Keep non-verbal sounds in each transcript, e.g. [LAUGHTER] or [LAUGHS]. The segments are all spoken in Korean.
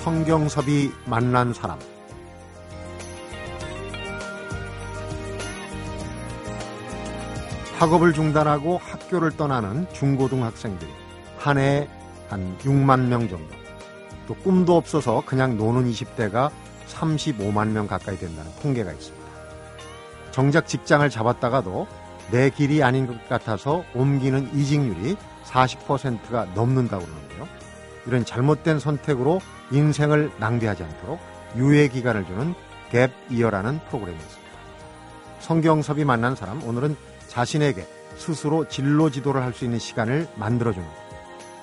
성경섭이 만난 사람 학업을 중단하고 학교를 떠나는 중고등학생들이 한 해에 한 6만 명 정도 또 꿈도 없어서 그냥 노는 20대가 35만 명 가까이 된다는 통계가 있습니다. 정작 직장을 잡았다가도 내 길이 아닌 것 같아서 옮기는 이직률이 40%가 넘는다고 그러는데요. 이런 잘못된 선택으로 인생을 낭비하지 않도록 유예 기간을 주는 갭 이어라는 프로그램이 있습니다. 성경섭이 만난 사람 오늘은 자신에게 스스로 진로 지도를 할 수 있는 시간을 만들어주는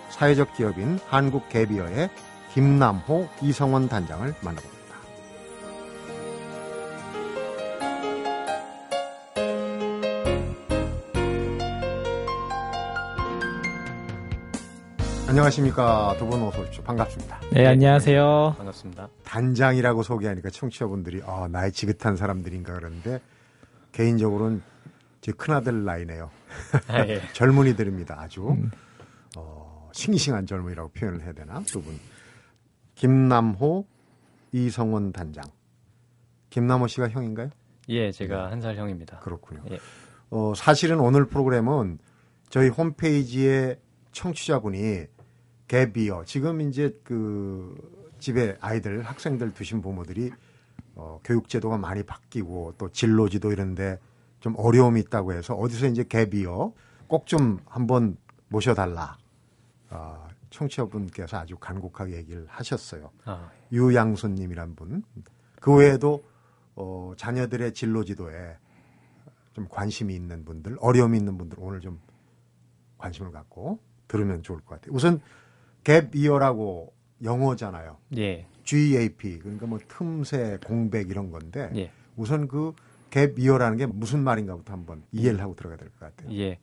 사회적 기업인 한국 갭이어의 김남호 이성원 단장을 만나봅니다. 안녕하십니까. 두 분 어서 오십시오. 반갑습니다. 네, 안녕하세요. 반갑습니다. 단장이라고 소개하니까 청취자분들이 아, 나이 지긋한 사람들인가 그러는데 개인적으로는 제 큰아들 나이네요. 아, 예. [LAUGHS] 젊은이들입니다. 아주 어, 싱싱한 젊은이라고 표현을 해야 되나 두 분. 김남호, 이성원 단장. 김남호 씨가 형인가요? 예, 제가 한 살 형입니다. 그렇군요. 예. 어, 사실은 오늘 프로그램은 저희 홈페이지에 청취자분이 갭이어 지금 이제 그 집에 아이들 학생들 두신 부모들이 어, 교육 제도가 많이 바뀌고 또 진로 지도 이런데 좀 어려움이 있다고 해서 어디서 이제 갭이어 꼭 좀 한번 모셔달라. 어, 청취자분께서 아주 간곡하게 얘기를 하셨어요. 아, 유양순님이란 분. 그 외에도 어, 자녀들의 진로 지도에 좀 관심이 있는 분들, 어려움이 있는 분들 오늘 좀 관심을 갖고 들으면 좋을 것 같아요. 우선 갭 이어라고 영어잖아요. 예, GAP 그러니까 뭐 틈새 공백 이런 건데 예, 우선 그 갭 이어라는 게 무슨 말인가부터 한번 이해를 하고 들어가야 될 것 같아요. 예.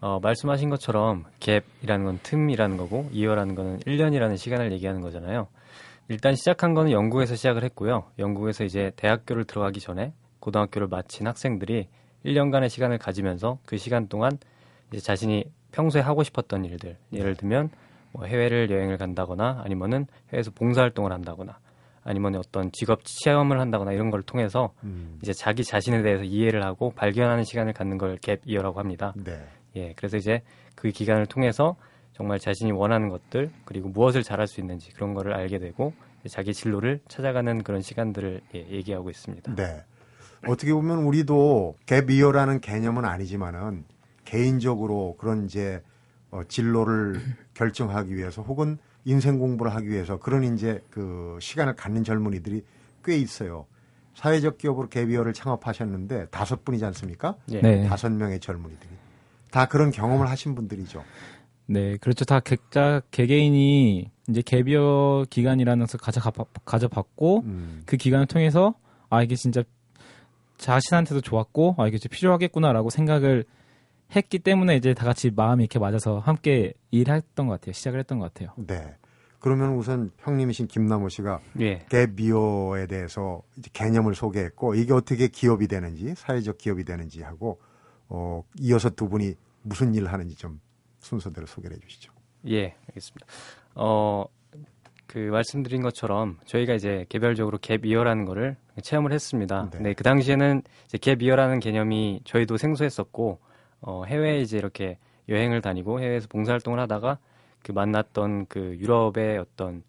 어, 말씀하신 것처럼 갭이라는 건 틈이라는 거고 이어라는 거는 1년이라는 시간을 얘기하는 거잖아요. 일단 시작한 거는 영국에서 시작을 했고요. 영국에서 이제 대학교를 들어가기 전에 고등학교를 마친 학생들이 1년간의 시간을 가지면서 그 시간 동안 이제 자신이 평소에 하고 싶었던 일들, 예를 들면 뭐 해외를 여행을 간다거나 아니면은 해외에서 봉사활동을 한다거나 아니면 어떤 직업 체험을 한다거나 이런 걸 통해서 음, 이제 자기 자신에 대해서 이해를 하고 발견하는 시간을 갖는 걸 갭 이어라고 합니다. 네. 예, 그래서 이제 그 기간을 통해서 정말 자신이 원하는 것들 그리고 무엇을 잘할 수 있는지 그런 거를 알게 되고 자기 진로를 찾아가는 그런 시간들을 예, 얘기하고 있습니다. 네. 어떻게 보면 우리도 갭 이어라는 개념은 아니지만은 개인적으로 그런 이제 어, 진로를 결정하기 위해서 혹은 인생 공부를 하기 위해서 그런 이제 그 시간을 갖는 젊은이들이 꽤 있어요. 사회적 기업으로 갭 이어를 창업하셨는데 다섯 분이지 않습니까? 예. 네. 다섯 명의 젊은이들이 다 그런 경험을 하신 분들이죠. 네, 그렇죠. 다 각자 개개인이 이제 개비어 기간이라는 것을 가져, 가져봤고, 음, 그 기간을 통해서, 아, 이게 진짜 자신한테도 좋았고, 아, 이게 진짜 필요하겠구나라고 생각을 했기 때문에 이제 다 같이 마음이 이렇게 맞아서 함께 일했던 것 같아요. 시작을 했던 것 같아요. 네. 그러면 우선 형님이신 김남호 씨가 예. 갭 이어에 대해서 이제 개념을 소개했고 이게 어떻게 기업이 되는지 사회적 기업이 되는지 하고 어, 이어서 두 분이 무슨 일을 하는지 좀 순서대로 소개를 해주시죠. 예, 알겠습니다. 어, 그 말씀드린 것처럼 저희가 이제 개별적으로 갭 이어라는 거를 체험을 했습니다. 네. 네. 그 당시에는 이제 갭 이어라는 개념이 저희도 생소했었고 어, 해외에 이제 이렇게 여행을 다니고 해외에서 봉사활동을 하다가 그 만났던 그 유럽의 어떤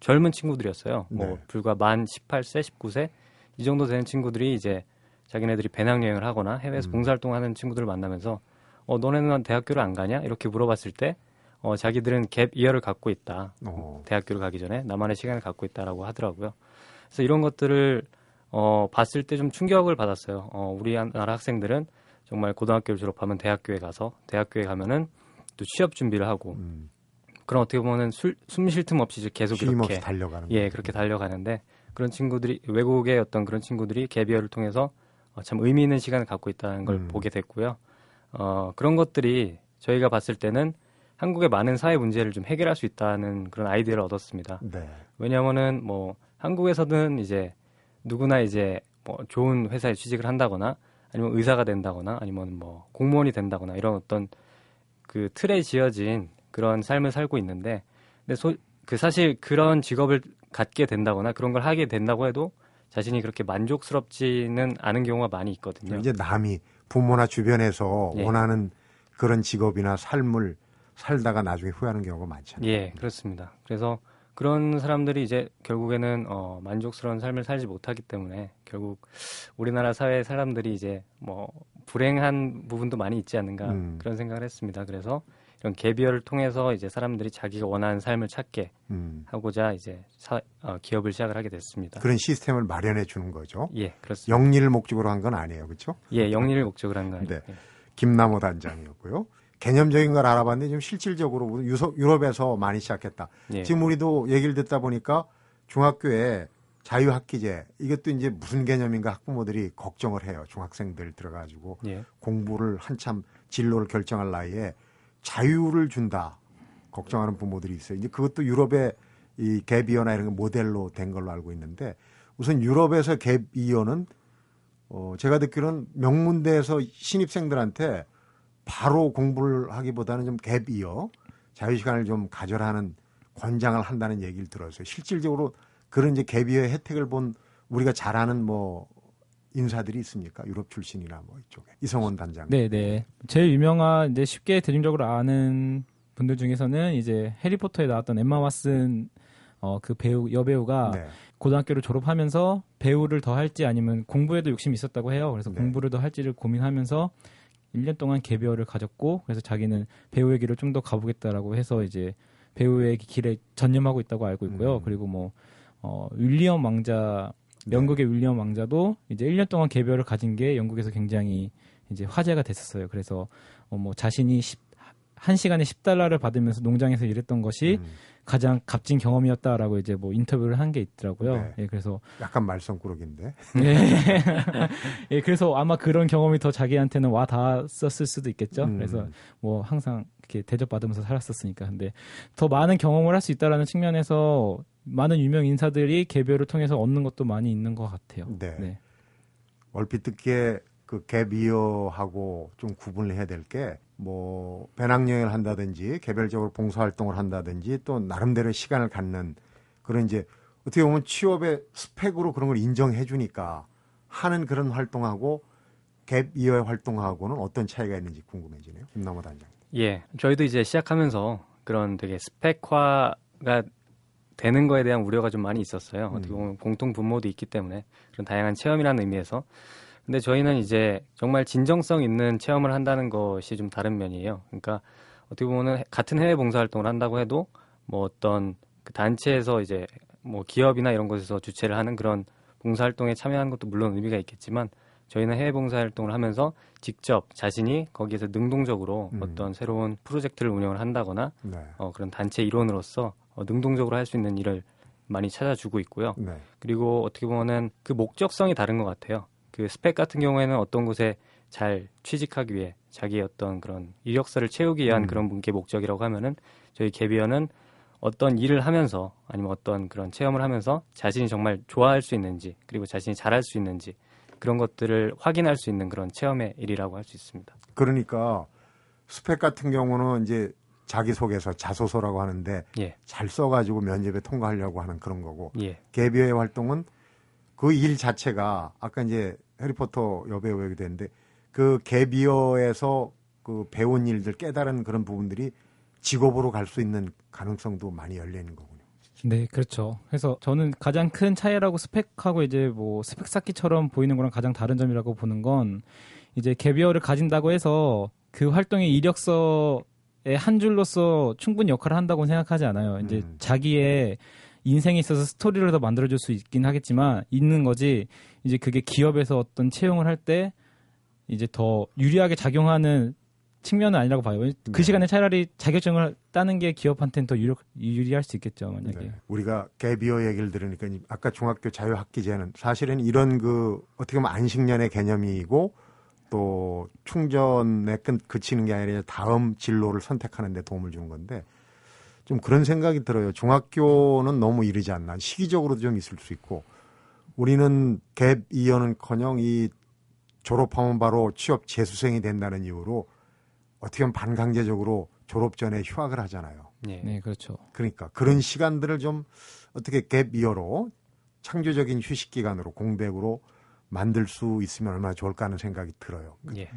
젊은 친구들이었어요. 뭐 네. 불과 만 18세, 19세 이 정도 되는 친구들이 이제 자기네들이 배낭여행을 하거나 해외에서 음. 봉사활동하는 친구들을 만나면서 어 너네는 대학교를 안 가냐 이렇게 물어봤을 때 어, 자기들은 갭 이어를 갖고 있다. 어, 대학교를 가기 전에 나만의 시간을 갖고 있다라고 하더라고요. 그래서 이런 것들을 어, 봤을 때 좀 충격을 받았어요. 어, 우리 나라 학생들은 정말 고등학교를 졸업하면 대학교에 가서 대학교에 가면은 또 취업 준비를 하고 음, 그런 어떻게 보면은 숨 쉴 틈 없이 계속 이렇게 달려가는 예 그렇게 달려가는데 그런 친구들이 외국의 어떤 그런 친구들이 갭이어를 통해서 어, 참 의미 있는 시간을 갖고 있다는 걸 음. 보게 됐고요. 어, 그런 것들이 저희가 봤을 때는 한국의 많은 사회 문제를 좀 해결할 수 있다는 그런 아이디어를 얻었습니다. 네. 왜냐하면은 뭐 한국에서는 이제 누구나 이제 뭐 좋은 회사에 취직을 한다거나 아니면 의사가 된다거나 아니면 뭐 공무원이 된다거나 이런 어떤 그 틀에 지어진 그런 삶을 살고 있는데 근데 소, 그 사실 그런 직업을 갖게 된다거나 그런 걸 하게 된다고 해도 자신이 그렇게 만족스럽지는 않은 경우가 많이 있거든요. 이제 남이 부모나 주변에서 예. 원하는 그런 직업이나 삶을 살다가 나중에 후회하는 경우가 많잖아요. 예, 그렇습니다. 그래서 그런 사람들이 이제 결국에는 어, 만족스러운 삶을 살지 못하기 때문에 결국 우리나라 사회 사람들이 이제 뭐 불행한 부분도 많이 있지 않는가 음. 그런 생각을 했습니다. 그래서 이런 개비어를 통해서 이제 사람들이 자기가 원하는 삶을 찾게 음, 하고자 이제 사- 어, 기업을 시작을 하게 됐습니다. 그런 시스템을 마련해 주는 거죠. 예, 그렇습니다. 영리를 목적으로 한 건 아니에요, 그렇죠? 예, 영리를 목적으로 한 거예요. 네. 김남호 단장이었고요. 개념적인 걸 알아봤는데 좀 실질적으로 유럽에서 많이 시작했다. 예. 지금 우리도 얘기를 듣다 보니까 중학교에 자유학기제 이것도 이제 무슨 개념인가 학부모들이 걱정을 해요. 중학생들 들어가지고 예. 공부를 한참 진로를 결정할 나이에 자유를 준다 걱정하는 부모들이 있어요. 이제 그것도 유럽의 이 갭이어나 이런 거 모델로 된 걸로 알고 있는데 우선 유럽에서 갭이어는 어 제가 듣기로는 명문대에서 신입생들한테 바로 공부를 하기보다는 좀 갭이어 자유 시간을 좀 가져라는 권장을 한다는 얘기를 들었어요. 실질적으로 그런 이제 갭이어의 혜택을 본 우리가 잘 아는 뭐 인사들이 있습니까? 유럽 출신이나 뭐 이쪽에 이성원 단장. 네, 네. 제일 유명한 이제 쉽게 대중적으로 아는 분들 중에서는 이제 해리포터에 나왔던 엠마 왓슨 어, 그 배우 여배우가 네. 고등학교를 졸업하면서 배우를 더 할지 아니면 공부에도 욕심이 있었다고 해요. 그래서 네. 공부를 더 할지를 고민하면서 1년 동안 개별을 가졌고 그래서 자기는 배우의 길을 좀 더 가보겠다라고 해서 이제 배우의 길에 전념하고 있다고 알고 있고요. 음. 그리고 뭐 어, 윌리엄 왕자 영국의 윌리엄 왕자도 이제 1년 동안 개별을 가진 게 영국에서 굉장히 이제 화제가 됐었어요. 그래서 어, 뭐 자신이 10, 한 시간에 10달러를 받으면서 농장에서 일했던 것이 음, 가장 값진 경험이었다라고 이제 뭐 인터뷰를 한 게 있더라고요. 네. 예, 그래서 약간 말썽꾸러기인데. 예. [LAUGHS] 예, 그래서 아마 그런 경험이 더 자기한테는 와 닿았었을 수도 있겠죠. 음. 그래서 뭐 항상 이렇게 대접받으면서 살았었으니까. 근데 더 많은 경험을 할 수 있다라는 측면에서 많은 유명 인사들이 개별을 통해서 얻는 것도 많이 있는 것 같아요. 네. 얼핏 듣기에 그 갭이어하고 좀 구분을 해야 될 게 뭐 배낭여행을 한다든지 개별적으로 봉사활동을 한다든지 또 나름대로 시간을 갖는 그런 이제 어떻게 보면 취업의 스펙으로 그런 걸 인정해 주니까 하는 그런 활동하고 갭이어의 활동하고는 어떤 차이가 있는지 궁금해지네요. 김남호 단장. 예, 저희도 이제 시작하면서 그런 되게 스펙화가 되는 거에 대한 우려가 좀 많이 있었어요. 어떻게 보면 공통 분모도 있기 때문에 그런 다양한 체험이라는 의미에서. 근데 저희는 이제 정말 진정성 있는 체험을 한다는 것이 좀 다른 면이에요. 그러니까 어떻게 보면 같은 해외 봉사 활동을 한다고 해도 뭐 어떤 그 단체에서 이제 뭐 기업이나 이런 곳에서 주최를 하는 그런 봉사 활동에 참여하는 것도 물론 의미가 있겠지만 저희는 해외 봉사 활동을 하면서 직접 자신이 거기에서 능동적으로 음. 어떤 새로운 프로젝트를 운영을 한다거나 네. 어, 그런 단체 일원으로서 어, 능동적으로 할 수 있는 일을 많이 찾아주고 있고요. 네. 그리고 어떻게 보면은 그 목적성이 다른 것 같아요. 그 스펙 같은 경우에는 어떤 곳에 잘 취직하기 위해 자기의 어떤 그런 이력서를 채우기 위한 음. 그런 분께 목적이라고 하면은 저희 개비어는 어떤 일을 하면서 아니면 어떤 그런 체험을 하면서 자신이 정말 좋아할 수 있는지 그리고 자신이 잘할 수 있는지 그런 것들을 확인할 수 있는 그런 체험의 일이라고 할 수 있습니다. 그러니까 스펙 같은 경우는 이제 자기소개서 자소서라고 하는데 예, 잘 써가지고 면접에 통과하려고 하는 그런 거고 예, 개비어의 활동은 그 일 자체가 아까 이제 해리포터 여배우 얘기도 했는데 그 개비어에서 그 배운 일들 깨달은 그런 부분들이 직업으로 갈 수 있는 가능성도 많이 열려 있는 거군요. 네, 그렇죠. 그래서 저는 가장 큰 차이라고 스펙하고 이제 뭐 스펙 쌓기처럼 보이는 거랑 가장 다른 점이라고 보는 건 이제 개비어를 가진다고 해서 그 활동의 이력서의 한 줄로서 충분히 역할을 한다고 생각하지 않아요. 이제 음. 자기의 인생에 있어서 스토리를 더 만들어줄 수 있긴 하겠지만 있는 거지 이제 그게 기업에서 어떤 채용을 할 때 이제 더 유리하게 작용하는 측면은 아니라고 봐요. 그 네. 시간에 차라리 자격증을 따는 게 기업한테는 더 유리, 유리할 수 있겠죠, 만약에. 네. 우리가 개비어 얘기를 들으니까 이- 아까 중학교 자유학기제는 사실은 이런 그 어떻게 보면 안식년의 개념이고 또 충전에 끝 그치는 게 아니라 다음 진로를 선택하는 데 도움을 주는 건데 좀 그런 생각이 들어요. 중학교는 너무 이르지 않나. 시기적으로도 좀 있을 수 있고 우리는 갭 이어는커녕 이 졸업하면 바로 취업 재수생이 된다는 이유로 어떻게 보면 반강제적으로 졸업 전에 휴학을 하잖아요. 예. 네, 그렇죠. 그러니까 그런 시간들을 좀 어떻게 갭 이어로 창조적인 휴식 기간으로 공백으로 만들 수 있으면 얼마나 좋을까 하는 생각이 들어요. 예.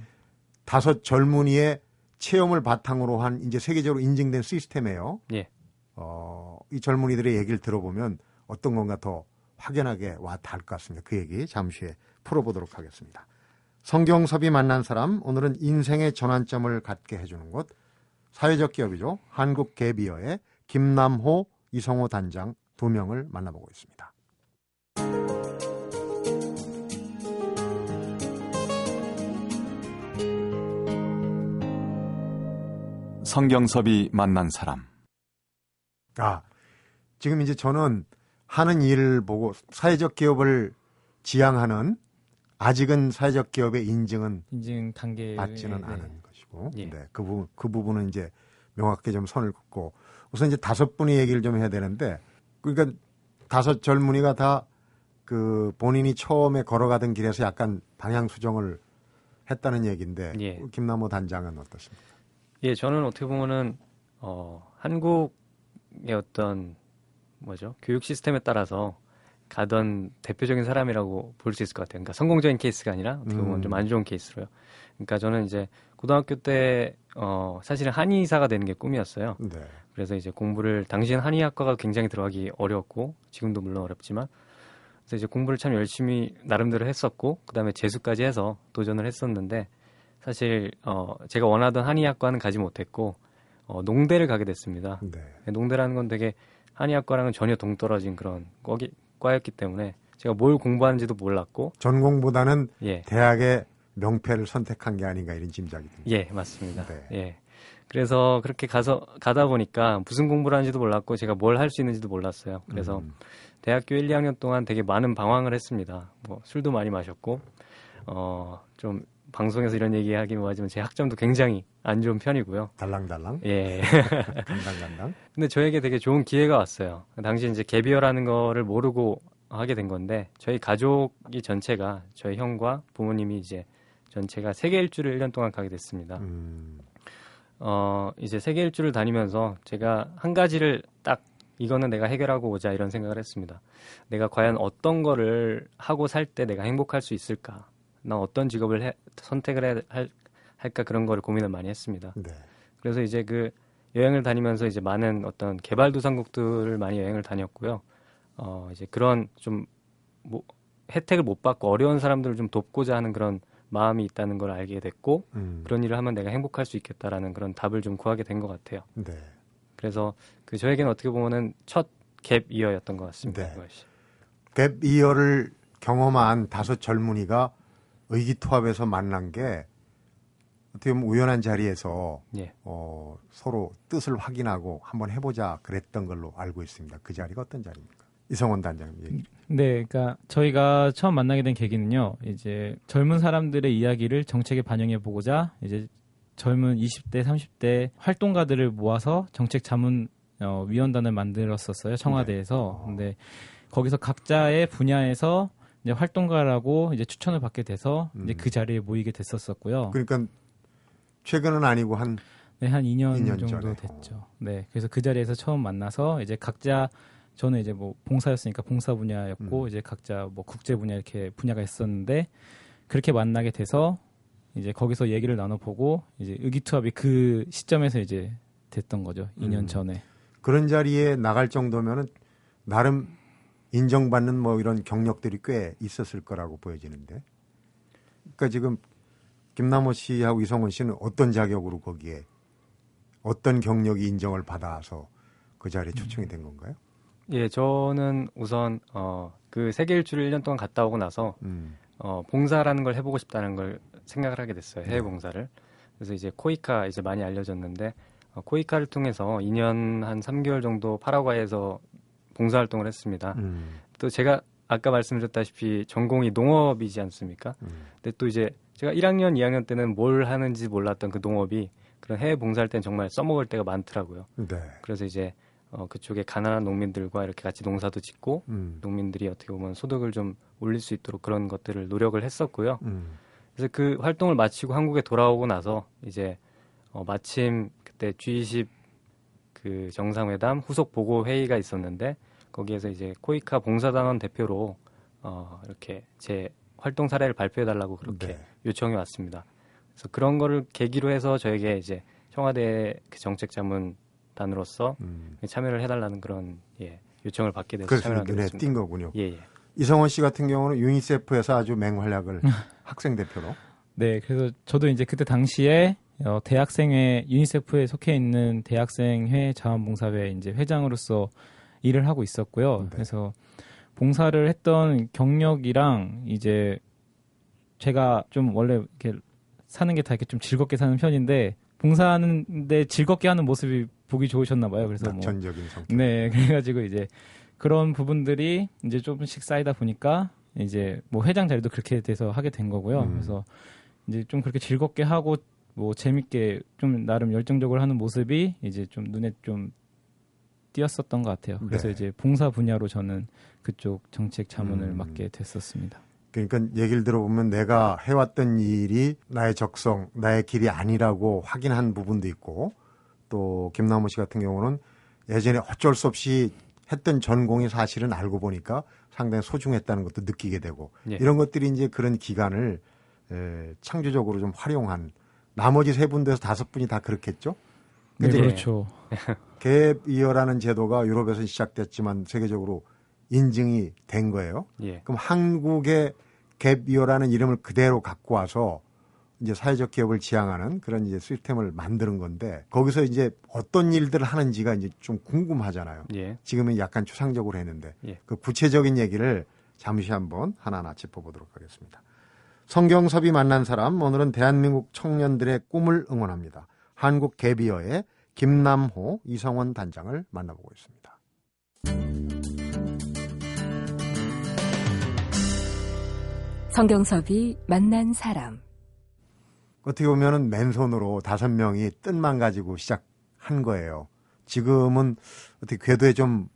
다섯 젊은이의 체험을 바탕으로 한 이제 세계적으로 인증된 시스템이에요. 예. 어, 이 젊은이들의 얘기를 들어보면 어떤 건가 더 확연하게 와 닿을 것 같습니다. 그 얘기 잠시 후에 풀어보도록 하겠습니다. 성경섭이 만난 사람 오늘은 인생의 전환점을 갖게 해주는 곳 사회적 기업이죠. 한국 개비어의 김남호, 이성호 단장 두 명을 만나보고 있습니다. 성경섭이 만난 사람. 아, 지금 이제 저는 하는 일을 보고 사회적 기업을 지향하는 아직은 사회적 기업의 인증은 인증 단계 받지는 네. 않은 것이고, 예. 네, 그 부분 그 부분은 이제 명확하게 좀 선을 긋고 우선 이제 다섯 분이 얘기를 좀 해야 되는데, 그러니까 다섯 젊은이가 다 그 본인이 처음에 걸어가던 길에서 약간 방향 수정을 했다는 얘기인데, 예. 김남호 단장은 어떻습니까? 예, 저는 어떻게 보면은 어, 한국의 어떤 뭐죠 교육 시스템에 따라서 가던 대표적인 사람이라고 볼 수 있을 것 같아요. 그러니까 성공적인 케이스가 아니라 어떻게 보면 음. 좀안 좋은 케이스로요. 그러니까 저는 이제 고등학교 때 어, 사실은 한의사가 되는 게 꿈이었어요. 네. 그래서 이제 공부를 당시엔 한의학과가 굉장히 들어가기 어려웠고 지금도 물론 어렵지만 그래서 이제 공부를 참 열심히 나름대로 했었고 그다음에 재수까지 해서 도전을 했었는데 사실 어 제가 원하던 한의학과는 가지 못했고 어 농대를 가게 됐습니다. 네. 농대라는 건 되게 한의학과랑은 전혀 동떨어진 그런 과기, 과였기 때문에 제가 뭘 공부하는지도 몰랐고 전공보다는 예. 대학의 명패를 선택한 게 아닌가 이런 짐작이 듭니다. 예, 맞습니다. 네. 예. 그래서 그렇게 가서 가다 보니까 무슨 공부를 하는지도 몰랐고 제가 뭘 할 수 있는지도 몰랐어요. 그래서 음. 대학교 1, 2학년 동안 되게 많은 방황을 했습니다. 뭐 술도 많이 마셨고 어 좀 방송에서 이런 얘기하기 뭐하지만 제 학점도 굉장히 안 좋은 편이고요. 달랑달랑, 예. [LAUGHS] 간당간당. 근데 저에게 되게 좋은 기회가 왔어요. 당시 이제 개비어라는 거를 모르고 하게 된 건데 저희 가족이 전체가 저희 형과 부모님이 이제 전체가 세계 일주를 1년 동안 가게 됐습니다. 음, 어, 이제 세계 일주를 다니면서 제가 한 가지를 딱 이거는 내가 해결하고 오자 이런 생각을 했습니다. 내가 과연 어떤 거를 하고 살 때 내가 행복할 수 있을까? 나 어떤 직업을 해- 선택을 해, 할, 할까 그런 거를 고민을 많이 했습니다. 네. 그래서 이제 그 여행을 다니면서 이제 많은 어떤 개발도상국들을 많이 여행을 다녔고요. 어, 이제 그런 좀 뭐, 혜택을 못 받고 어려운 사람들을 좀 돕고자 하는 그런 마음이 있다는 걸 알게 됐고 음, 그런 일을 하면 내가 행복할 수 있겠다라는 그런 답을 좀 구하게 된 것 같아요. 네. 그래서 그 저에게는 어떻게 보면은 첫 갭 이어였던 것 같습니다. 네. 갭 이어를 경험한 다섯 젊은이가 의기투합해서 만난 게 어떻게 보면 우연한 자리에서 예. 어, 서로 뜻을 확인하고 한번 해보자 그랬던 걸로 알고 있습니다. 그 자리가 어떤 자리입니까? 이성원 단장님 얘기. 네, 그러니까 저희가 처음 만나게 된 계기는요. 이제 젊은 사람들의 이야기를 정책에 반영해 보고자 이제 젊은 20대, 30대 활동가들을 모아서 정책 자문 어, 위원단을 만들었었어요. 청와대에서. 네. 근데 거기서 각자의 분야에서 이제 활동가라고 이제 추천을 받게 돼서 이제 음. 그 자리에 모이게 됐었었고요. 그러니까 최근은 아니고 한 네, 한 2년, 2년 정도 전에. 됐죠. 네, 그래서 그 자리에서 처음 만나서 이제 각자 저는 이제 뭐 봉사였으니까 봉사 분야였고 음. 이제 각자 뭐 국제 분야 이렇게 분야가 있었는데 그렇게 만나게 돼서 이제 거기서 얘기를 나눠보고 이제 의기투합이 그 시점에서 이제 됐던 거죠. 2년 음. 전에. 그런 자리에 나갈 정도면은 나름 인정받는 뭐 이런 경력들이 꽤 있었을 거라고 보여지는데. 그러니까 지금 김남호 씨하고 이성원 씨는 어떤 자격으로 거기에 어떤 경력이 인정을 받아서 그 자리에 초청이 된 건가요? 예, 저는 우선 어, 그 세계 일주를 1년 동안 갔다 오고 나서 음. 어, 봉사라는 걸 해보고 싶다는 걸 생각을 하게 됐어요. 해외 네. 봉사를. 그래서 이제 코이카 이제 많이 알려졌는데 어, 코이카를 통해서 2년 한 3개월 정도 파라과이에서 봉사활동을 했습니다. 음. 또 제가 아까 말씀드렸다시피 전공이 농업이지 않습니까? 음. 근데 또 이제 제가 1학년, 2학년 때는 뭘 하는지 몰랐던 그 농업이 그런 해외 봉사할 땐 정말 써먹을 때가 많더라고요. 네. 그래서 이제 어, 그쪽에 가난한 농민들과 이렇게 같이 농사도 짓고 음. 농민들이 어떻게 보면 소득을 좀 올릴 수 있도록 그런 것들을 노력을 했었고요. 음. 그래서 그 활동을 마치고 한국에 돌아오고 나서 이제 어, 마침 그 그때 G20 그 정상회담 후속 보고 회의가 있었는데 거기에서 이제 코이카 봉사단원 대표로 어 이렇게 제 활동 사례를 발표해 달라고 그렇게 네. 요청이 왔습니다. 그래서 그런 거를 계기로 해서 저에게 이제 청와대 그 정책자문단으로서 음. 참여를 해달라는 그런 예, 요청을 받게 돼서 그래서 참여하게 눈에 됐습니다. 띈 거군요. 예, 예. 이성원 씨 같은 경우는 유니세프에서 아주 맹활약을 [LAUGHS] 학생 대표로. 네, 그래서 저도 이제 그때 당시에 어, 대학생회 유니세프에 속해 있는 대학생회 자원봉사회 이제 회장으로서 일을 하고 있었고요. 네. 그래서 봉사를 했던 경력이랑 이제 제가 좀 원래 이렇게 사는 게 다 이렇게 좀 즐겁게 사는 편인데 봉사하는데 즐겁게 하는 모습이 보기 좋으셨나 봐요. 그래서 뭐 낙천적인 성격. 네, [LAUGHS] 그래가지고 이제 그런 부분들이 이제 조금씩 쌓이다 보니까 이제 뭐 회장 자리도 그렇게 돼서 하게 된 거고요. 음. 그래서 이제 좀 그렇게 즐겁게 하고 뭐 재밌게 좀 나름 열정적으로 하는 모습이 이제 좀 눈에 좀 띄었었던 것 같아요. 그래서 네. 이제 봉사 분야로 저는 그쪽 정책 자문을 음. 맡게 됐었습니다. 그러니까 얘기를 들어보면 내가 해왔던 일이 나의 적성, 나의 길이 아니라고 확인한 부분도 있고 또 김남호 씨 같은 경우는 예전에 어쩔 수 없이 했던 전공이 사실은 알고 보니까 상당히 소중했다는 것도 느끼게 되고 예. 이런 것들이 이제 그런 기간을 에, 창조적으로 좀 활용한 나머지 세 분에서 다섯 분이 다 그렇겠죠? 네, 근데 그렇죠. [LAUGHS] 갭 이어라는 제도가 유럽에서 시작됐지만 세계적으로 인증이 된 거예요. 예. 그럼 한국의 갭 이어라는 이름을 그대로 갖고 와서 이제 사회적 기업을 지향하는 그런 이제 시스템을 만드는 건데 거기서 이제 어떤 일들을 하는지가 이제 좀 궁금하잖아요. 예. 지금은 약간 추상적으로 했는데 예. 그 구체적인 얘기를 잠시 한번 하나하나 짚어보도록 하겠습니다. 성경섭이 만난 사람 오늘은 대한민국 청년들의 꿈을 응원합니다. 한국 갭이어의 김남호 이성원 단장을 만나보고 있습니다. 성경섭이 만난 사람. 어떻게 보면은 맨손으로 다섯 명이 뜻만 가지고 시작한 거예요. 지금은 어떻게 궤도에 좀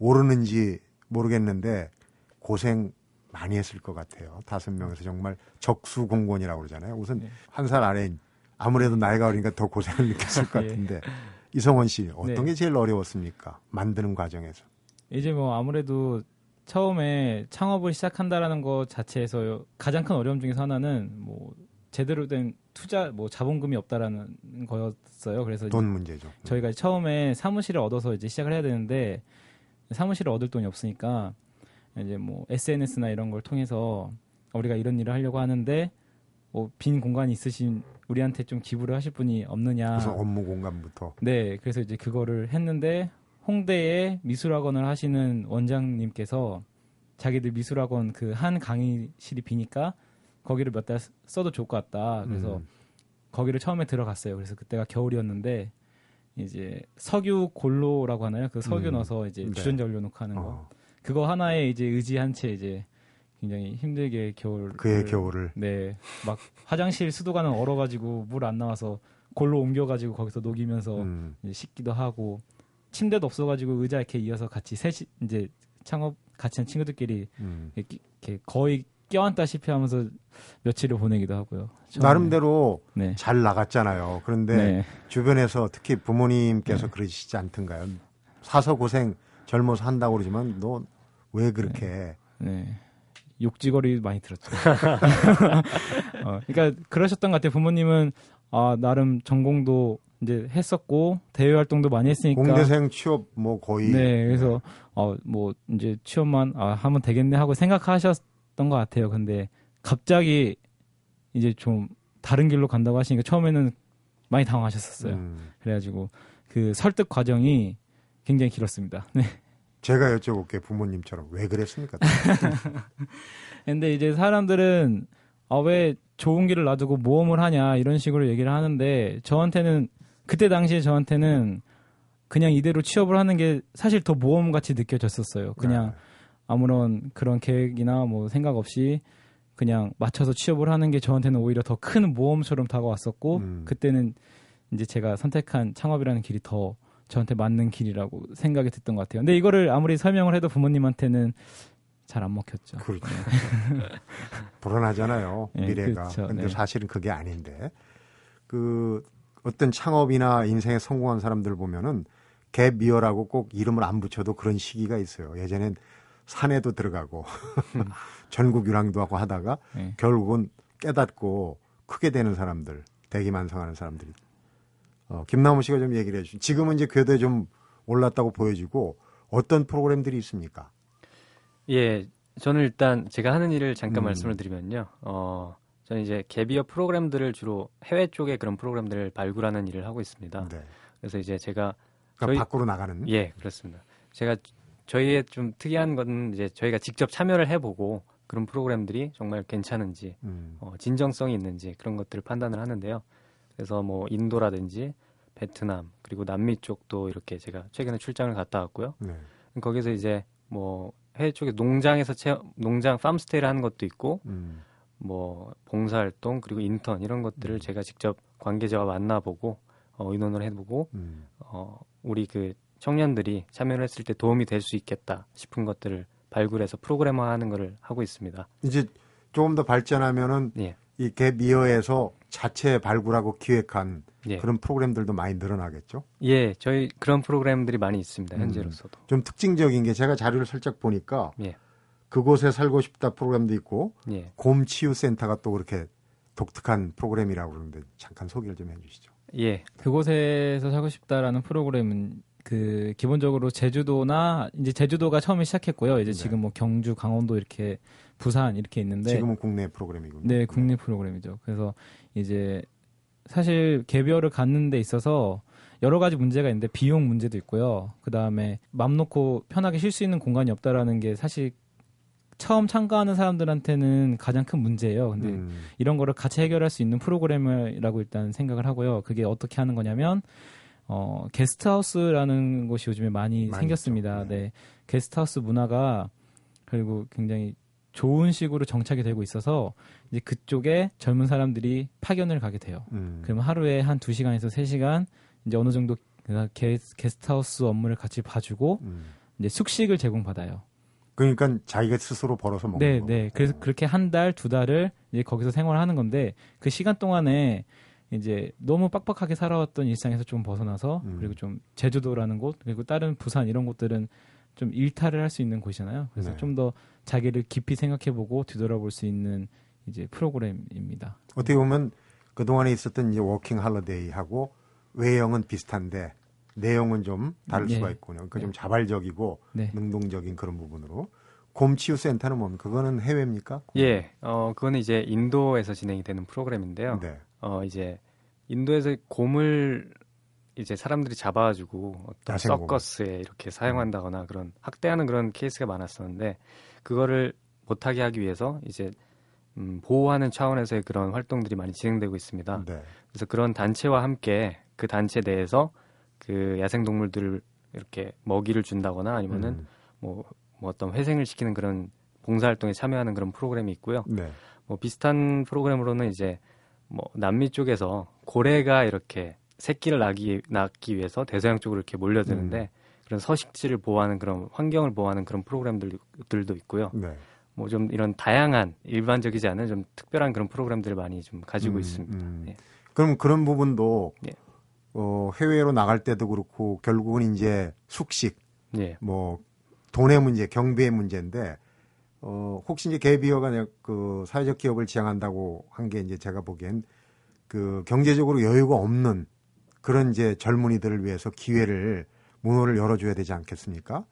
오르는지 모르겠는데 고생 많이 했을 것 같아요. 다섯 명에서 정말 적수공곤이라고 그러잖아요. 우선 네. 한살 아래인 아무래도 나이가 어리니까 더 고생을 느꼈을 것 [LAUGHS] 예. 같은데 이성원 씨 어떤 네. 게 제일 어려웠습니까? 만드는 과정에서. 이제 뭐 아무래도 처음에 창업을 시작한다라는 것 자체에서 가장 큰 어려움 중에서 하나는 뭐 제대로 된 투자 뭐 자본금이 없다라는 거였어요. 그래서 돈 문제죠. 저희가 처음에 사무실을 얻어서 이제 시작을 해야 되는데 사무실을 얻을 돈이 없으니까 이제 뭐 SNS나 이런 걸 통해서 우리가 이런 일을 하려고 하는데 뭐 빈 공간이 있으신 우리한테 좀 기부를 하실 분이 없느냐. 우선 업무 공간부터. 네, 그래서 이제 그거를 했는데 홍대에 미술학원을 하시는 원장님께서 자기들 미술학원 그 한 강의실이 비니까 거기를 몇 달 써도 좋을 것 같다. 그래서 음. 거기를 처음에 들어갔어요. 그래서 그때가 겨울이었는데 이제 석유 골로라고 하나요? 그 석유 음. 넣어서 이제 네. 주전자 넣고 하는 거. 어, 그거 하나에 이제 의지한 채 이제 굉장히 힘들게 겨울 그의 겨울을 네, 막 화장실 수도관은 얼어가지고 물 안 나와서 골로 옮겨가지고 거기서 녹이면서 음. 씻기도 하고 침대도 없어가지고 의자 이렇게 이어서 같이 셋이 이제 창업 같이 한 친구들끼리 음. 이렇게 거의 껴안다시피 하면서 며칠을 보내기도 하고요. 처음에. 나름대로 네. 잘 나갔잖아요. 그런데 네. 주변에서 특히 부모님께서 그러시지 않던가요? 사서 고생 젊어서 한다고 그러지만 너 왜 그렇게 네. 욕지거리 많이 들었죠. [LAUGHS] 어, 그러니까 그러셨던 것 같아요. 부모님은 아 나름 전공도 이제 했었고 대외 활동도 많이 했으니까 공대생 취업 뭐 거의 네, 그래서 어뭐 이제 취업만 아 하면 되겠네 하고 생각하셨던 것 같아요. 근데 갑자기 이제 좀 다른 길로 간다고 하시니까 처음에는 많이 당황하셨었어요. 음, 그래가지고 그 설득 과정이 굉장히 길었습니다. [LAUGHS] 네. 제가 여쭤볼게 부모님처럼 왜 그랬습니까? [LAUGHS] 근데 이제 사람들은 아 왜 좋은 길을 놔두고 모험을 하냐 이런 식으로 얘기를 하는데 저한테는 그때 당시에 저한테는 그냥 이대로 취업을 하는 게 사실 더 모험 같이 느껴졌었어요. 그냥 아무런 그런 계획이나 뭐 생각 없이 그냥 맞춰서 취업을 하는 게 저한테는 오히려 더 큰 모험처럼 다가왔었고 음. 그때는 이제 제가 선택한 창업이라는 길이 더 저한테 맞는 길이라고 생각이 됐던 것 같아요. 근데 이거를 아무리 설명을 해도 부모님한테는 잘 안 먹혔죠. 그렇죠. [LAUGHS] 불안하잖아요 네, 미래가. 그렇죠. 근데 네. 사실은 그게 아닌데 그 어떤 창업이나 인생에 성공한 사람들 보면은 갭이어라고 꼭 이름을 안 붙여도 그런 시기가 있어요. 예전엔 산에도 들어가고 [LAUGHS] 전국 유랑도 하고 하다가 네. 결국은 깨닫고 크게 되는 사람들, 대기만성하는 사람들이. 어, 김남우 씨가 좀 얘기를 해주신. 지금은 이제 궤도에 좀 올랐다고 보여지고 어떤 프로그램들이 있습니까? 예, 저는 일단 제가 하는 일을 잠깐 음. 말씀을 드리면요. 어, 저는 이제 갭이어 프로그램들을 주로 해외 쪽에 그런 프로그램들을 발굴하는 일을 하고 있습니다. 네. 그래서 이제 제가 그러니까 저희- 밖으로 나가는. 예, 그렇습니다. 제가 저희의 좀 특이한 건 이제 저희가 직접 참여를 해보고 그런 프로그램들이 정말 괜찮은지 음, 어, 진정성이 있는지 그런 것들을 판단을 하는데요. 그래서 뭐 인도라든지 베트남 그리고 남미 쪽도 이렇게 제가 최근에 출장을 갔다 왔고요. 네. 거기서 이제 뭐 해외 쪽에 농장에서 체험, 농장 팜스테이를 하는 것도 있고 음, 뭐 봉사활동 그리고 인턴 이런 것들을 음. 제가 직접 관계자와 만나보고 어, 의논을 해보고 음. 어, 우리 그 청년들이 참여를 했을 때 도움이 될 수 있겠다 싶은 것들을 발굴해서 프로그램화하는 것을 하고 있습니다. 이제 조금 더 발전하면은 예, 이 갭이어에서 자체 발굴하고 기획한 예, 그런 프로그램들도 많이 늘어나겠죠. 예, 저희 그런 프로그램들이 많이 있습니다. 음. 현재로서도. 좀 특징적인 게 제가 자료를 살짝 보니까 예. 그곳에 살고 싶다 프로그램도 있고 예, 곰치유센터가 또 그렇게 독특한 프로그램이라고 그러는데 잠깐 소개를 좀 해주시죠. 예, 그곳에서 살고 싶다라는 프로그램은 그 기본적으로 제주도나 이제 제주도가 처음에 시작했고요. 이제 네. 지금 뭐 경주, 강원도 이렇게 부산 이렇게 있는데 지금은 국내 프로그램이군요. 네, 국내 프로그램이죠. 그래서 이제 사실 개별을 갖는 데 있어서 여러 가지 문제가 있는데 비용 문제도 있고요. 그 다음에 맘 놓고 편하게 쉴 수 있는 공간이 없다라는 게 사실 처음 참가하는 사람들한테는 가장 큰 문제예요. 근데 음, 이런 거를 같이 해결할 수 있는 프로그램이라고 일단 생각을 하고요. 그게 어떻게 하는 거냐면 어 게스트하우스라는 곳이 요즘에 많이, 많이 생겼습니다. 있죠. 네. 네. 게스트하우스 문화가 그리고 굉장히 좋은 식으로 정착이 되고 있어서 이제 그쪽에 젊은 사람들이 파견을 가게 돼요. 음. 그러면 하루에 한 2시간에서 3시간 이제 어느 정도 그 게, 게스트하우스 업무를 같이 봐주고 음. 이제 숙식을 제공받아요. 그러니까 자기가 스스로 벌어서 먹는 네, 거. 네. 그래서 그렇게 한 달, 두 달을 이제 거기서 생활하는 건데 그 시간 동안에 이제 너무 빡빡하게 살아왔던 일상에서 좀 벗어나서 음. 그리고 좀 제주도라는 곳 그리고 다른 부산 이런 곳들은 좀 일탈을 할 수 있는 곳이잖아요. 그래서 네. 좀더 자기를 깊이 생각해보고 뒤돌아볼 수 있는 이제 프로그램입니다. 어떻게 보면 그 동안에 있었던 이제 working holiday하고 외형은 비슷한데 내용은 좀 다를 네. 수가 있군요. 그러니까 좀 네. 자발적이고 네. 능동적인 그런 부분으로 곰치유 센터는 뭡니까? 그거는 해외입니까? 예, 어, 그거는 이제 인도에서 진행이 되는 프로그램인데요. 네. 어, 이제 인도에서 곰을 이제 사람들이 잡아가지고 어떤. 서커스에 이렇게 사용한다거나 그런 학대하는 그런 케이스가 많았었는데 그거를 못하게 하기 위해서 이제 음, 보호하는 차원에서의 그런 활동들이 많이 진행되고 있습니다. 네. 그래서 그런 단체와 함께 그 단체 내에서 그 야생 동물들을 이렇게 먹이를 준다거나 아니면은 음. 뭐, 뭐 어떤 회생을 시키는 그런 봉사활동에 참여하는 그런 프로그램이 있고요. 네. 뭐 비슷한 프로그램으로는 이제 뭐 남미 쪽에서 고래가 이렇게 새끼를 낳기, 낳기 위해서 대서양 쪽으로 이렇게 몰려드는데 음. 그런 서식지를 보호하는 그런 환경을 보호하는 그런 프로그램들도 있고요. 네. 뭐 좀 이런 다양한 일반적이지 않은 좀 특별한 그런 프로그램들을 많이 좀 가지고 음, 있습니다. 음. 예. 그럼 그런 부분도 예. 어, 해외로 나갈 때도 그렇고 결국은 이제 숙식, 예. 뭐 돈의 문제, 경비의 문제인데 어, 혹시 이제 개비어가 내- 그 사회적 기업을 지향한다고 한 게 이제 제가 보기엔 그 경제적으로 여유가 없는 그런 이제 젊은이들을 위해서 기회를 문호를 열어줘야 되지 않겠습니까?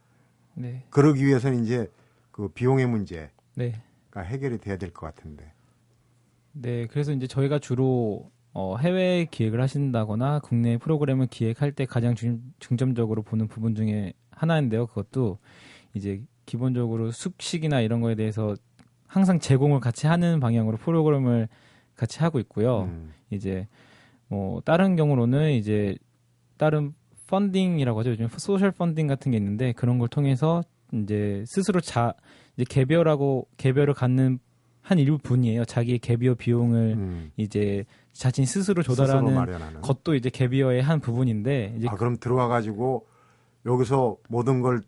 네. 그러기 위해서는 이제 그 비용의 문제가 네. 해결이 돼야 될 것 같은데. 네, 그래서 이제 저희가 주로 어, 해외 기획을 하신다거나 국내 프로그램을 기획할 때 가장 중, 중점적으로 보는 부분 중에 하나인데요. 그것도 이제 기본적으로 숙식이나 이런 거에 대해서 항상 제공을 같이 하는 방향으로 프로그램을 같이 하고 있고요. 음, 이제 뭐 다른 경우로는 이제 다른 펀딩이라고 하죠. 요즘 소셜 펀딩 같은 게 있는데 그런 걸 통해서 이제 스스로 자 이제 개별하고 개별을 갖는 한 일부분이에요. 자기의 개비어 비용을 음, 이제 자신 스스로 스스로 조달하는 마련하는. 것도 이제 개비어의 한 부분인데 이제 아, 그럼 들어와 가지고 여기서 모든 걸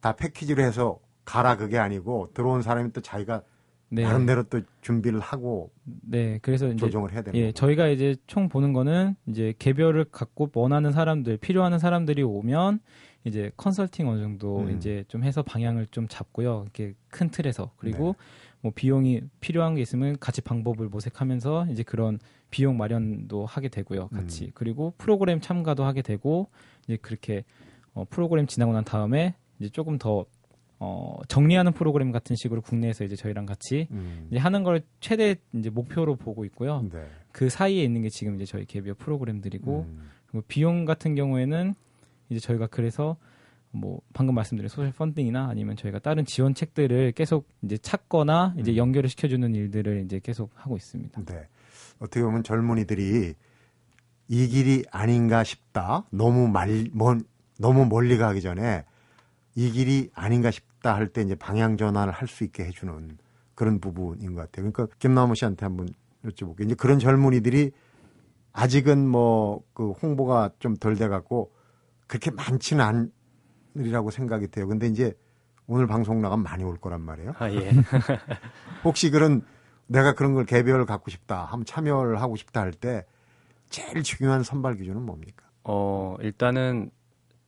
다 패키지로 해서 가라 그게 아니고 들어온 사람이 또 자기가 네. 나름대로 또 준비를 하고 네. 그래서 이제 조정을 해야 되는 예, 거고. 저희가 이제 총 보는 거는 이제 개별을 갖고 원하는 사람들, 필요하는 사람들이 오면 이제 컨설팅 어느 정도 음. 이제 좀 해서 방향을 좀 잡고요. 이렇게 큰 틀에서 그리고 네. 뭐 비용이 필요한 게 있으면 같이 방법을 모색하면서 이제 그런 비용 마련도 하게 되고요. 같이 음. 그리고 프로그램 참가도 하게 되고 이제 그렇게 어, 프로그램 지나고 난 다음에 이제 조금 더 어, 정리하는 프로그램 같은 식으로 국내에서 이제 저희랑 같이 음. 이제 하는 걸 최대 이제 목표로 보고 있고요. 네. 그 사이에 있는 게 지금 이제 저희 개비어 프로그램들이고 음. 그리고 비용 같은 경우에는 이제 저희가 그래서 뭐 방금 말씀드린 소셜 펀딩이나 아니면 저희가 다른 지원책들을 계속 이제 찾거나 이제 음. 연결을 시켜주는 일들을 이제 계속 하고 있습니다. 네. 어떻게 보면 젊은이들이 이 길이 아닌가 싶다. 너무 말, 먼, 너무 멀리 가기 전에 이 길이 아닌가 싶다 할 때 이제 방향 전환을 할 수 있게 해주는 그런 부분인 것 같아요. 그러니까 김나무 씨한테 한번 여쭤볼게요. 이제 그런 젊은이들이 아직은 뭐 그 홍보가 좀 덜 돼갖고 그렇게 많지는 않으리라고 생각이 돼요. 근데 이제 오늘 방송 나가면 많이 올 거란 말이에요. 아, 예. [LAUGHS] 혹시 그런 내가 그런 걸 개별 갖고 싶다, 한번 참여를 하고 싶다 할 때 제일 중요한 선발 기준은 뭡니까? 어, 일단은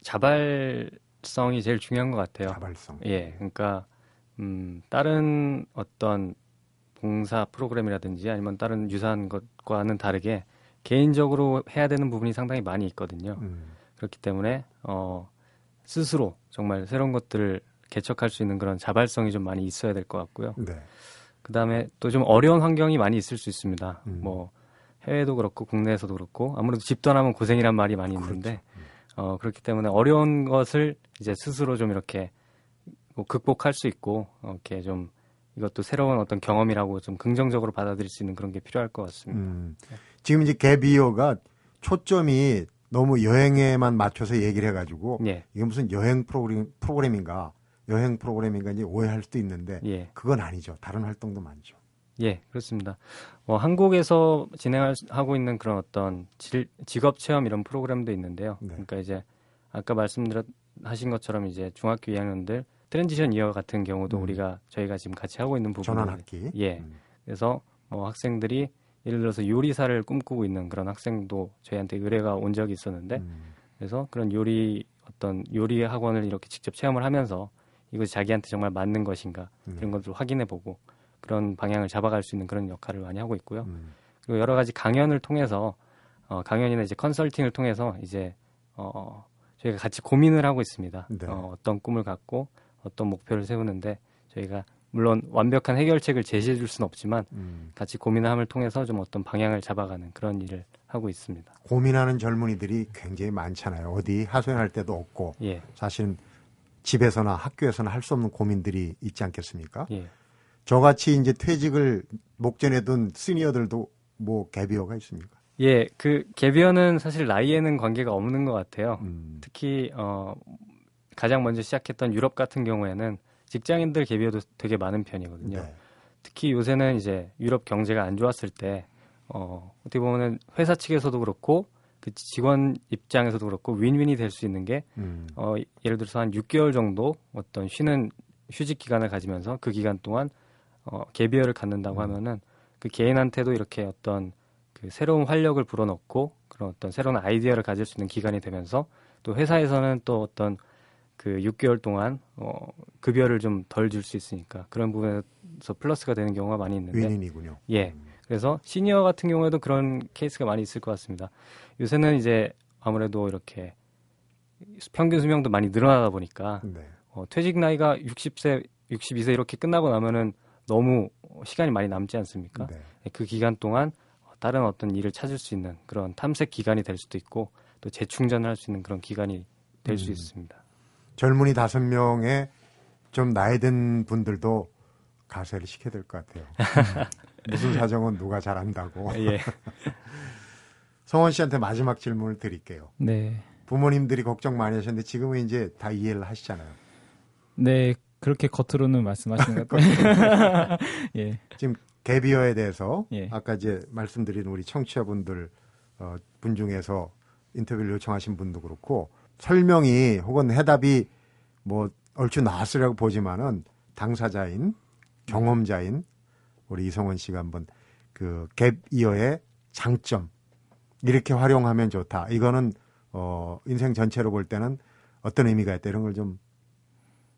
자발 성이 제일 중요한 것 같아요. 자발성. 예, 그러니까 음, 다른 어떤 봉사 프로그램이라든지 아니면 다른 유사한 것과는 다르게 개인적으로 해야 되는 부분이 상당히 많이 있거든요. 음, 그렇기 때문에 어, 스스로 정말 새로운 것들을 개척할 수 있는 그런 자발성이 좀 많이 있어야 될 것 같고요. 네. 그 다음에 또 좀 어려운 환경이 많이 있을 수 있습니다. 음. 뭐 해외도 그렇고 국내에서도 그렇고 아무래도 집 떠나면 고생이란 말이 많이 있는데 어, 그렇기 때문에 어려운 것을 이제 스스로 좀 이렇게 뭐 극복할 수 있고 어, 이렇게 좀 이것도 새로운 어떤 경험이라고 좀 긍정적으로 받아들일 수 있는 그런 게 필요할 것 같습니다. 음, 지금 이제 개비어가 초점이 너무 여행에만 맞춰서 얘기를 해가지고 예, 이게 무슨 여행 프로그램, 프로그램인가 여행 프로그램인가 이제 오해할 수도 있는데 예, 그건 아니죠. 다른 활동도 많죠. 예, 그렇습니다. 뭐 한국에서 진행하고 있는 그런 어떤 질- 직업 체험 이런 프로그램도 있는데요. 네. 그러니까 이제 아까 말씀드렸 하신 것처럼 이제 중학교 2학년들 transition year 같은 경우도 음. 우리가 저희가 지금 같이 하고 있는 부분 전환학기. 예. 음, 그래서 뭐 학생들이 예를 들어서 요리사를 꿈꾸고 있는 그런 학생도 저희한테 의뢰가 온 적이 있었는데 음, 그래서 그런 요리 어떤 요리 학원을 이렇게 직접 체험을 하면서 이것이 자기한테 정말 맞는 것인가 음, 이런 것들을 확인해 보고 그런 방향을 잡아갈 수 있는 그런 역할을 많이 하고 있고요. 음, 그리고 여러 가지 강연을 통해서 어, 강연이나 이제 컨설팅을 통해서 이제 어, 저희가 같이 고민을 하고 있습니다. 네. 어, 어떤 꿈을 갖고 어떤 목표를 세우는데 저희가 물론 완벽한 해결책을 제시해 줄 수는 없지만 음. 같이 고민함을 통해서 좀 어떤 방향을 잡아가는 그런 일을 하고 있습니다. 고민하는 젊은이들이 굉장히 많잖아요. 어디 하소연할 데도 없고 예, 사실은 집에서나 학교에서나 할 수 없는 고민들이 있지 않겠습니까? 예, 저같이 이제 퇴직을 목전에 둔 시니어들도 뭐 개비어가 있습니까? 예. 그 개비어는 사실 나이에는 관계가 없는 것 같아요. 음, 특히 어, 가장 먼저 시작했던 유럽 같은 경우에는 직장인들 개비어도 되게 많은 편이거든요. 네. 특히 요새는 이제 유럽 경제가 안 좋았을 때 어, 어떻게 보면은 회사 측에서도 그렇고 그 직원 입장에서도 그렇고 윈윈이 될 수 있는 게 음, 어, 예를 들어서 한 6개월 정도 어떤 쉬는 휴직 기간을 가지면서 그 기간 동안 어, 개비어를 갖는다고 음. 하면은 그 개인한테도 이렇게 어떤 그 새로운 활력을 불어넣고 그런 어떤 새로운 아이디어를 가질 수 있는 기간이 되면서 또 회사에서는 또 어떤 그 6개월 동안 어, 급여를 좀 덜 줄 수 있으니까 그런 부분에서 플러스가 되는 경우가 많이 있는데 윈윈이군요. 예. 음, 그래서 시니어 같은 경우에도 그런 케이스가 많이 있을 것 같습니다. 요새는 이제 아무래도 이렇게 평균 수명도 많이 늘어나다 보니까 네. 어, 퇴직 나이가 60세, 62세 이렇게 끝나고 나면은 너무 시간이 많이 남지 않습니까? 네. 그 기간 동안 다른 어떤 일을 찾을 수 있는 그런 탐색 기간이 될 수도 있고 또 재충전을 할 수 있는 그런 기간이 될수 음. 있습니다. 젊은이 다섯 명에 좀 나이 든 분들도 가세를 시켜야 될 것 같아요. [LAUGHS] 무슨 사정은 누가 잘한다고. 예. [LAUGHS] 성원 씨한테 마지막 질문을 드릴게요. 네. 부모님들이 걱정 많이 하셨는데 지금은 이제 다 이해를 하시잖아요. 네, 그렇게 겉으로는 말씀하시는 것 [LAUGHS] 같아요. 예. 지금 개비어에 대해서 예. 아까 이제 말씀드린 우리 청취자분들 어, 분 중에서 인터뷰를 요청하신 분도 그렇고 설명이 혹은 해답이 뭐 얼추 나왔으라고 보지만은 당사자인 경험자인 우리 이성원 씨가 한번 그 갭 이어의 장점 이렇게 활용하면 좋다. 이거는 어 인생 전체로 볼 때는 어떤 의미가 있다 이런 걸 좀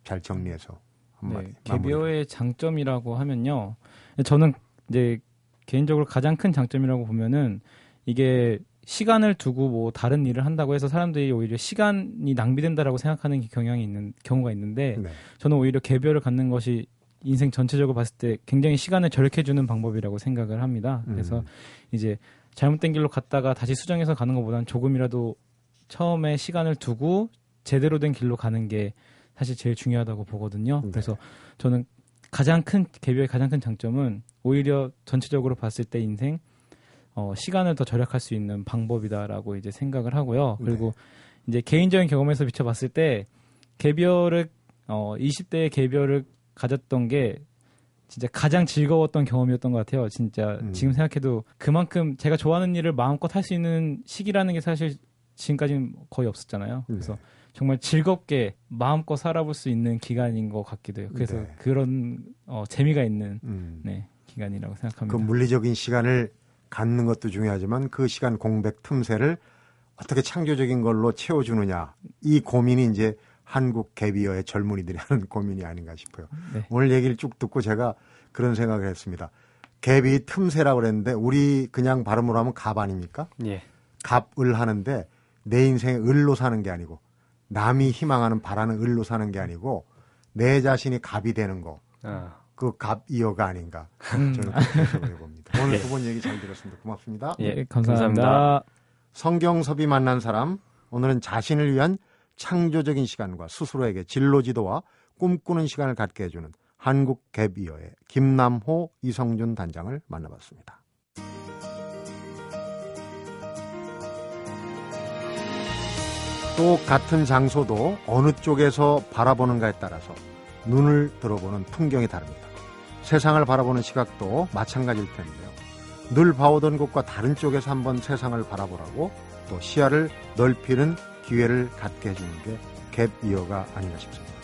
잘 정리해서 한마디. 네. 개비어의 장점이라고 하면요. 저는 이제 개인적으로 가장 큰 장점이라고 보면은 이게 시간을 두고 뭐 다른 일을 한다고 해서 사람들이 오히려 시간이 낭비된다라고 생각하는 경향이 있는 경우가 있는데 네. 저는 오히려 개별을 갖는 것이 인생 전체적으로 봤을 때 굉장히 시간을 절약해주는 방법이라고 생각을 합니다. 그래서 음. 이제 잘못된 길로 갔다가 다시 수정해서 가는 것보다는 조금이라도 처음에 시간을 두고 제대로 된 길로 가는 게 사실 제일 중요하다고 보거든요. 네. 그래서 저는 가장 큰 개별의 가장 큰 장점은 오히려 전체적으로 봤을 때 인생 어, 시간을 더 절약할 수 있는 방법이다라고 이제 생각을 하고요. 네. 그리고 이제 개인적인 경험에서 비춰봤을 때 개별을 어, 20대의 개별을 가졌던 게 진짜 가장 즐거웠던 경험이었던 것 같아요. 진짜 음. 지금 생각해도 그만큼 제가 좋아하는 일을 마음껏 할 수 있는 시기라는 게 사실 지금까지는 거의 없었잖아요. 그래서 네. 정말 즐겁게 마음껏 살아볼 수 있는 기간인 것 같기도 해요. 그래서 네. 그런 어, 재미가 있는 음. 네, 기간이라고 그 생각합니다. 물리적인 시간을 갖는 것도 중요하지만 그 시간 공백 틈새를 어떻게 창조적인 걸로 채워주느냐 이 고민이 이제 한국 개비어의 젊은이들이 [LAUGHS] 하는 고민이 아닌가 싶어요. 네. 오늘 얘기를 쭉 듣고 제가 그런 생각을 했습니다. 개비 틈새라고 그랬는데 우리 그냥 발음으로 하면 갑 아닙니까? 예. 갑을 하는데 내 인생에 을로 사는 게 아니고 남이 희망하는 바라는 을로 사는 게 아니고 내 자신이 갑이 되는 거. 아, 그 갑 이어가 아닌가 음. 저는 그렇게 해석을 [LAUGHS] 해봅니다. 오늘 두 분 얘기 잘 들었습니다. 고맙습니다. 예, 네, 감사합니다. 감사합니다. 성경섭이 만난 사람 오늘은 자신을 위한 창조적인 시간과 스스로에게 진로 지도와 꿈꾸는 시간을 갖게 해주는 한국 갭이어의 김남호 이성준 단장을 만나봤습니다. 또 같은 장소도 어느 쪽에서 바라보는가에 따라서 눈을 들어보는 풍경이 다릅니다. 세상을 바라보는 시각도 마찬가지일 텐데요. 늘 봐오던 곳과 다른 쪽에서 한번 세상을 바라보라고 또 시야를 넓히는 기회를 갖게 해주는 게 갭이어가 아닌가 싶습니다.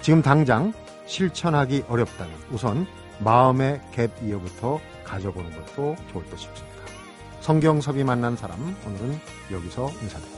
지금 당장 실천하기 어렵다면 우선 마음의 갭이어부터 가져보는 것도 좋을 것 싶습니다. 성경섭이 만난 사람 오늘은 여기서 인사드립니다.